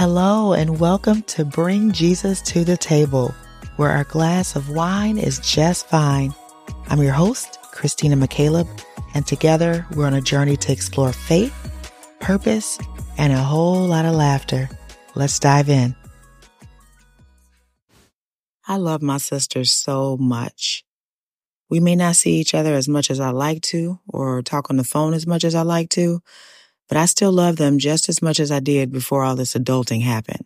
Hello, and welcome to Bring Jesus to the Table, where our glass of wine is just fine. I'm your host, Christina McCaleb, and together we're on a journey to explore faith, purpose, and a whole lot of laughter. Let's dive in. I love my sisters so much. We may not see each other as much as I like to or talk on the phone as much as I like to, but I still love them just as much as I did before all this adulting happened.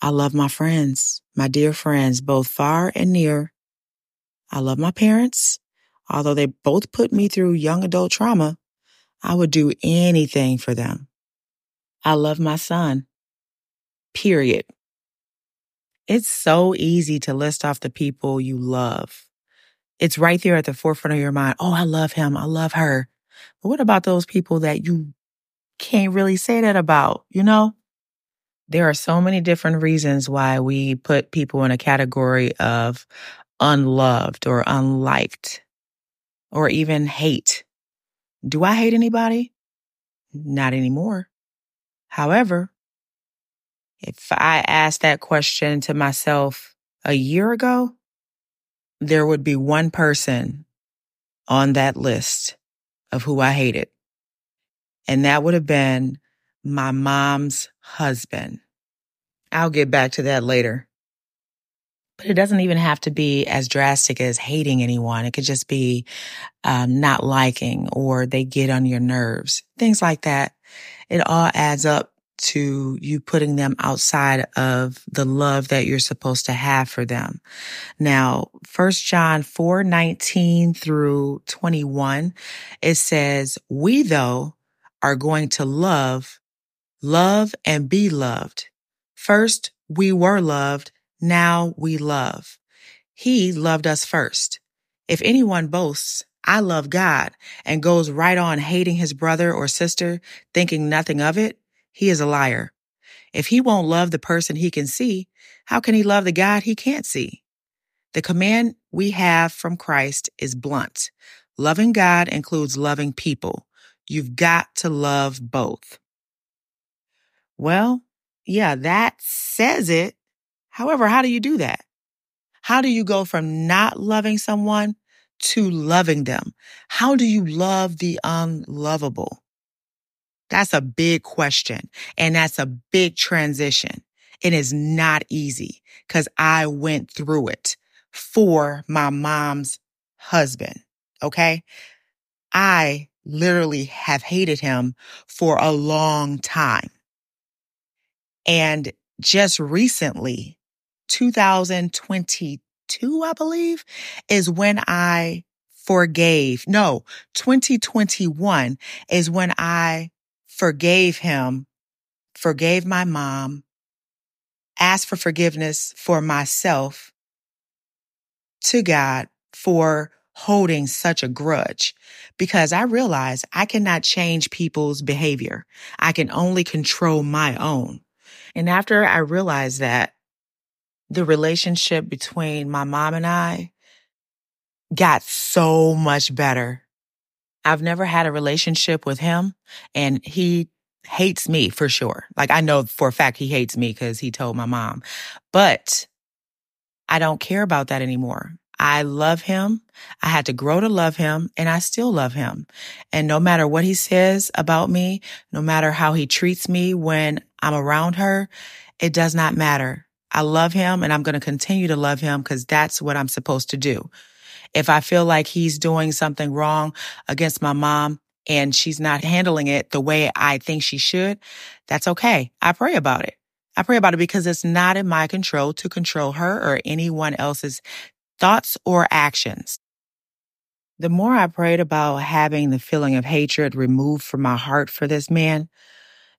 I love my friends, my dear friends, both far and near. I love my parents. Although they both put me through young adult trauma, I would do anything for them. I love my son. Period. It's so easy to list off the people you love. It's right there at the forefront of your mind. Oh, I love him. I love her. But what about those people that you can't really say that about, you know? There are so many different reasons why we put people in a category of unloved or unliked or even hate. Do I hate anybody? Not anymore. However, if I asked that question to myself a year ago, there would be one person on that list of who I hated. And that would have been my mom's husband. I'll get back to that later. But it doesn't even have to be as drastic as hating anyone. It could just be um, not liking or they get on your nerves, things like that. It all adds up to you putting them outside of the love that you're supposed to have for them. Now, first John 4, 19 through 21, it says, we though are going to love, love and be loved. First, we were loved. Now we love. He loved us first. If anyone boasts, I love God and goes right on hating his brother or sister, thinking nothing of it, he is a liar. If he won't love the person he can see, how can he love the God he can't see? The command we have from Christ is blunt. Loving God includes loving people. You've got to love both. Well, yeah, that says it. However, how do you do that? How do you go from not loving someone to loving them? How do you love the unlovable? That's a big question. And that's a big transition. It is not easy because I went through it for my mom's husband. Okay. I literally have hated him for a long time. And just recently, 2022, I believe, is when I forgave. No, 2021 is when I forgave him, forgave my mom, asked for forgiveness for myself to God for holding such a grudge because I realized I cannot change people's behavior. I can only control my own. And after I realized that the relationship between my mom and I got so much better I've never had a relationship with him and he hates me for sure. Like I know for a fact he hates me because he told my mom, but I don't care about that anymore. I love him. I had to grow to love him and I still love him. And no matter what he says about me, no matter how he treats me when I'm around her, it does not matter. I love him and I'm going to continue to love him because that's what I'm supposed to do. If I feel like he's doing something wrong against my mom and she's not handling it the way I think she should, that's okay. I pray about it. I pray about it because it's not in my control to control her or anyone else's thoughts or actions. The more I prayed about having the feeling of hatred removed from my heart for this man,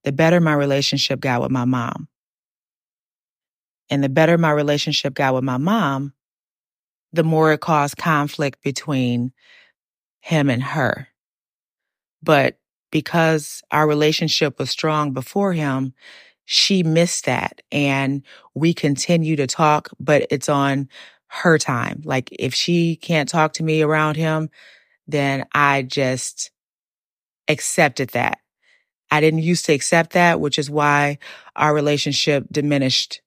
the better my relationship got with my mom. And the better my relationship got with my mom, the more it caused conflict between him and her. But because our relationship was strong before him, she missed that and we continue to talk, but it's on her time. Like if she can't talk to me around him, then I just accepted that. I didn't used to accept that, which is why our relationship diminished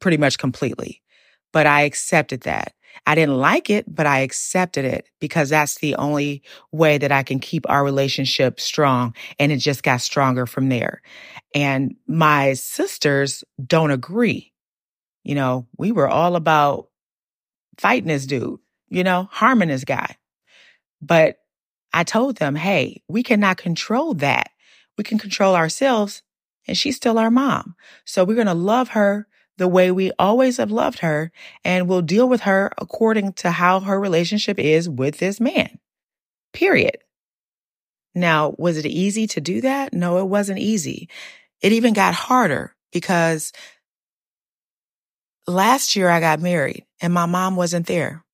pretty much completely. But I accepted that. I didn't like it, but I accepted it because that's the only way that I can keep our relationship strong. And it just got stronger from there. And my sisters don't agree. You know, we were all about fighting this dude, you know, harming this guy. But I told them, hey, we cannot control that. We can control ourselves and she's still our mom. So we're going to love her the way we always have loved her and we'll deal with her according to how her relationship is with this man. Period. Now, was it easy to do that? No, it wasn't easy. It even got harder because last year I got married and my mom wasn't there.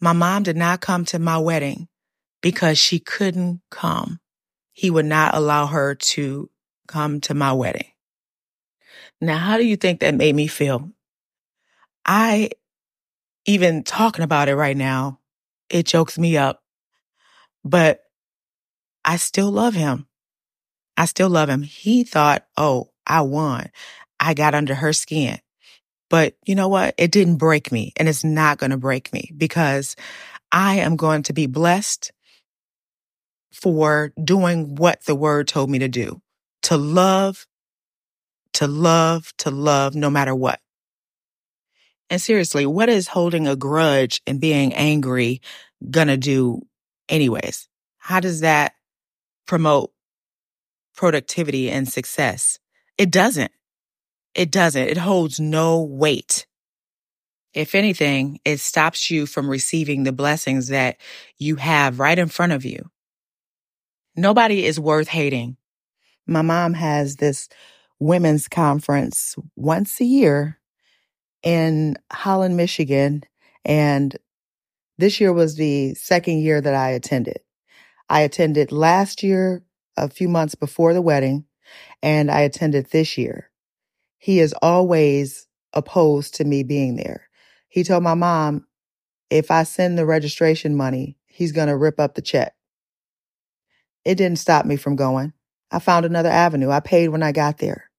My mom did not come to my wedding because she couldn't come. He would not allow her to come to my wedding. Now, how do you think that made me feel? I, even talking about it right now, it chokes me up, but I still love him. I still love him. He thought, oh, I won. I got under her skin. But you know what? It didn't break me and it's not going to break me because I am going to be blessed for doing what the word told me to do, to love to love, to love no matter what. And seriously, what is holding a grudge and being angry gonna do anyways? How does that promote productivity and success? It doesn't. It doesn't. It holds no weight. If anything, it stops you from receiving the blessings that you have right in front of you. Nobody is worth hating. My mom has this women's conference once a year in Holland, Michigan. And this year was the second year that I attended. I attended last year, a few months before the wedding, and I attended this year. He is always opposed to me being there. He told my mom, if I send the registration money, he's going to rip up the check. It didn't stop me from going. I found another avenue. I paid when I got there.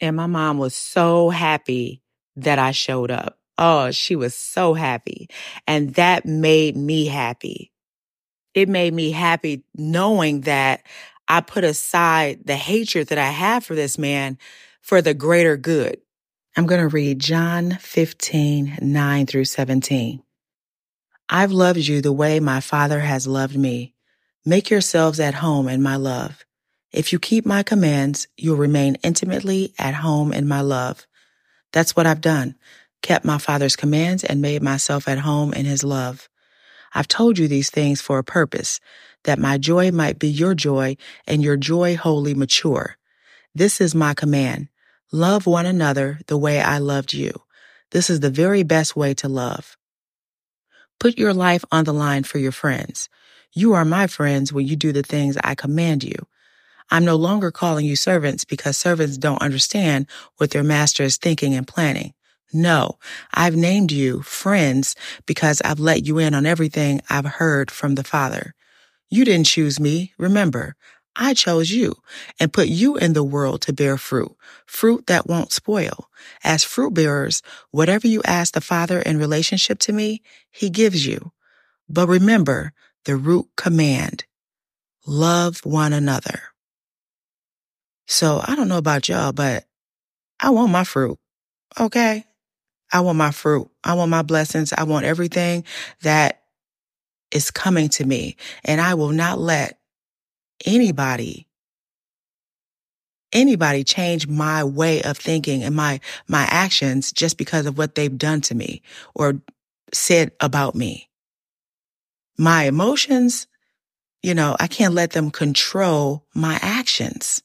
And my mom was so happy that I showed up. Oh, she was so happy. And that made me happy. It made me happy knowing that I put aside the hatred that I have for this man for the greater good. I'm going to read John 15, 9 through 17. I've loved you the way my Father has loved me. Make yourselves at home in my love. If you keep my commands, you'll remain intimately at home in my love. That's what I've done, kept my Father's commands and made myself at home in his love. I've told you these things for a purpose, that my joy might be your joy and your joy wholly mature. This is my command. Love one another the way I loved you. This is the very best way to love. Put your life on the line for your friends. You are my friends when you do the things I command you. I'm no longer calling you servants because servants don't understand what their master is thinking and planning. No, I've named you friends because I've let you in on everything I've heard from the Father. You didn't choose me. Remember, I chose you and put you in the world to bear fruit, fruit that won't spoil. As fruit bearers, whatever you ask the Father in relationship to me, he gives you. But remember the root command. Love one another. So I don't know about y'all, but I want my fruit. Okay. I want my fruit. I want my blessings. I want everything that is coming to me. And I will not let anybody, anybody change my way of thinking and my, my actions just because of what they've done to me or said about me. My emotions, you know, I can't let them control my actions.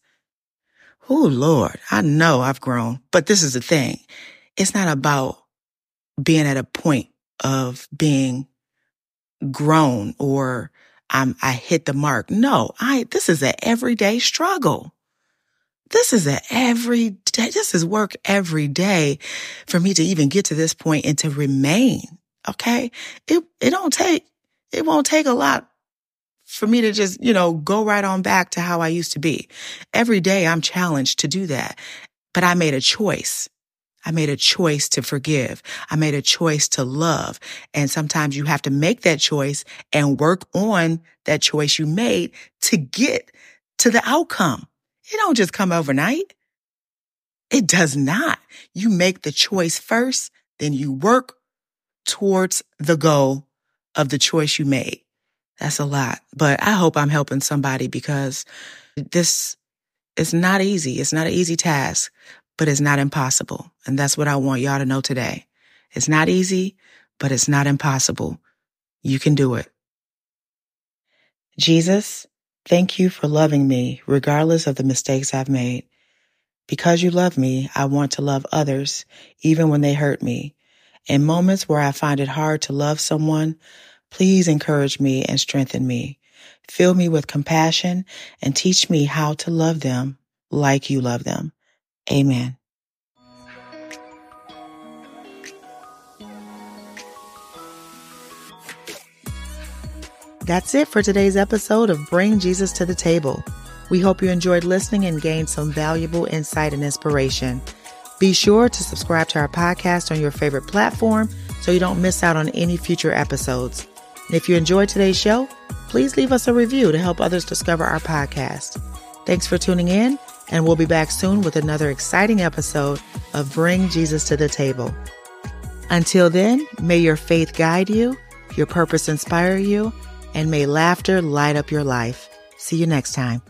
Oh Lord, I know I've grown, but this is the thing. It's not about being at a point of being grown or I'm, I hit the mark. No, I, this is an everyday struggle. This is an everyday, this is work every day for me to even get to this point and to remain. Okay. It, it don't take, it won't take a lot for me to just, you know, go right on back to how I used to be. Every day I'm challenged to do that, but I made a choice. I made a choice to forgive. I made a choice to love. And sometimes you have to make that choice and work on that choice you made to get to the outcome. It don't just come overnight. It does not. You make the choice first, then you work towards the goal of the choice you made. That's a lot, but I hope I'm helping somebody because this is not easy. It's not an easy task, but it's not impossible. And that's what I want y'all to know today. It's not easy, but it's not impossible. You can do it. Jesus, thank you for loving me regardless of the mistakes I've made. Because you love me, I want to love others, even when they hurt me. In moments where I find it hard to love someone, please encourage me and strengthen me. Fill me with compassion and teach me how to love them like you love them. Amen. That's it for today's episode of Bring Jesus to the Table. We hope you enjoyed listening and gained some valuable insight and inspiration. Be sure to subscribe to our podcast on your favorite platform so you don't miss out on any future episodes. If you enjoyed today's show, please leave us a review to help others discover our podcast. Thanks for tuning in, and we'll be back soon with another exciting episode of Bring Jesus to the Table. Until then, may your faith guide you, your purpose inspire you, and may laughter light up your life. See you next time.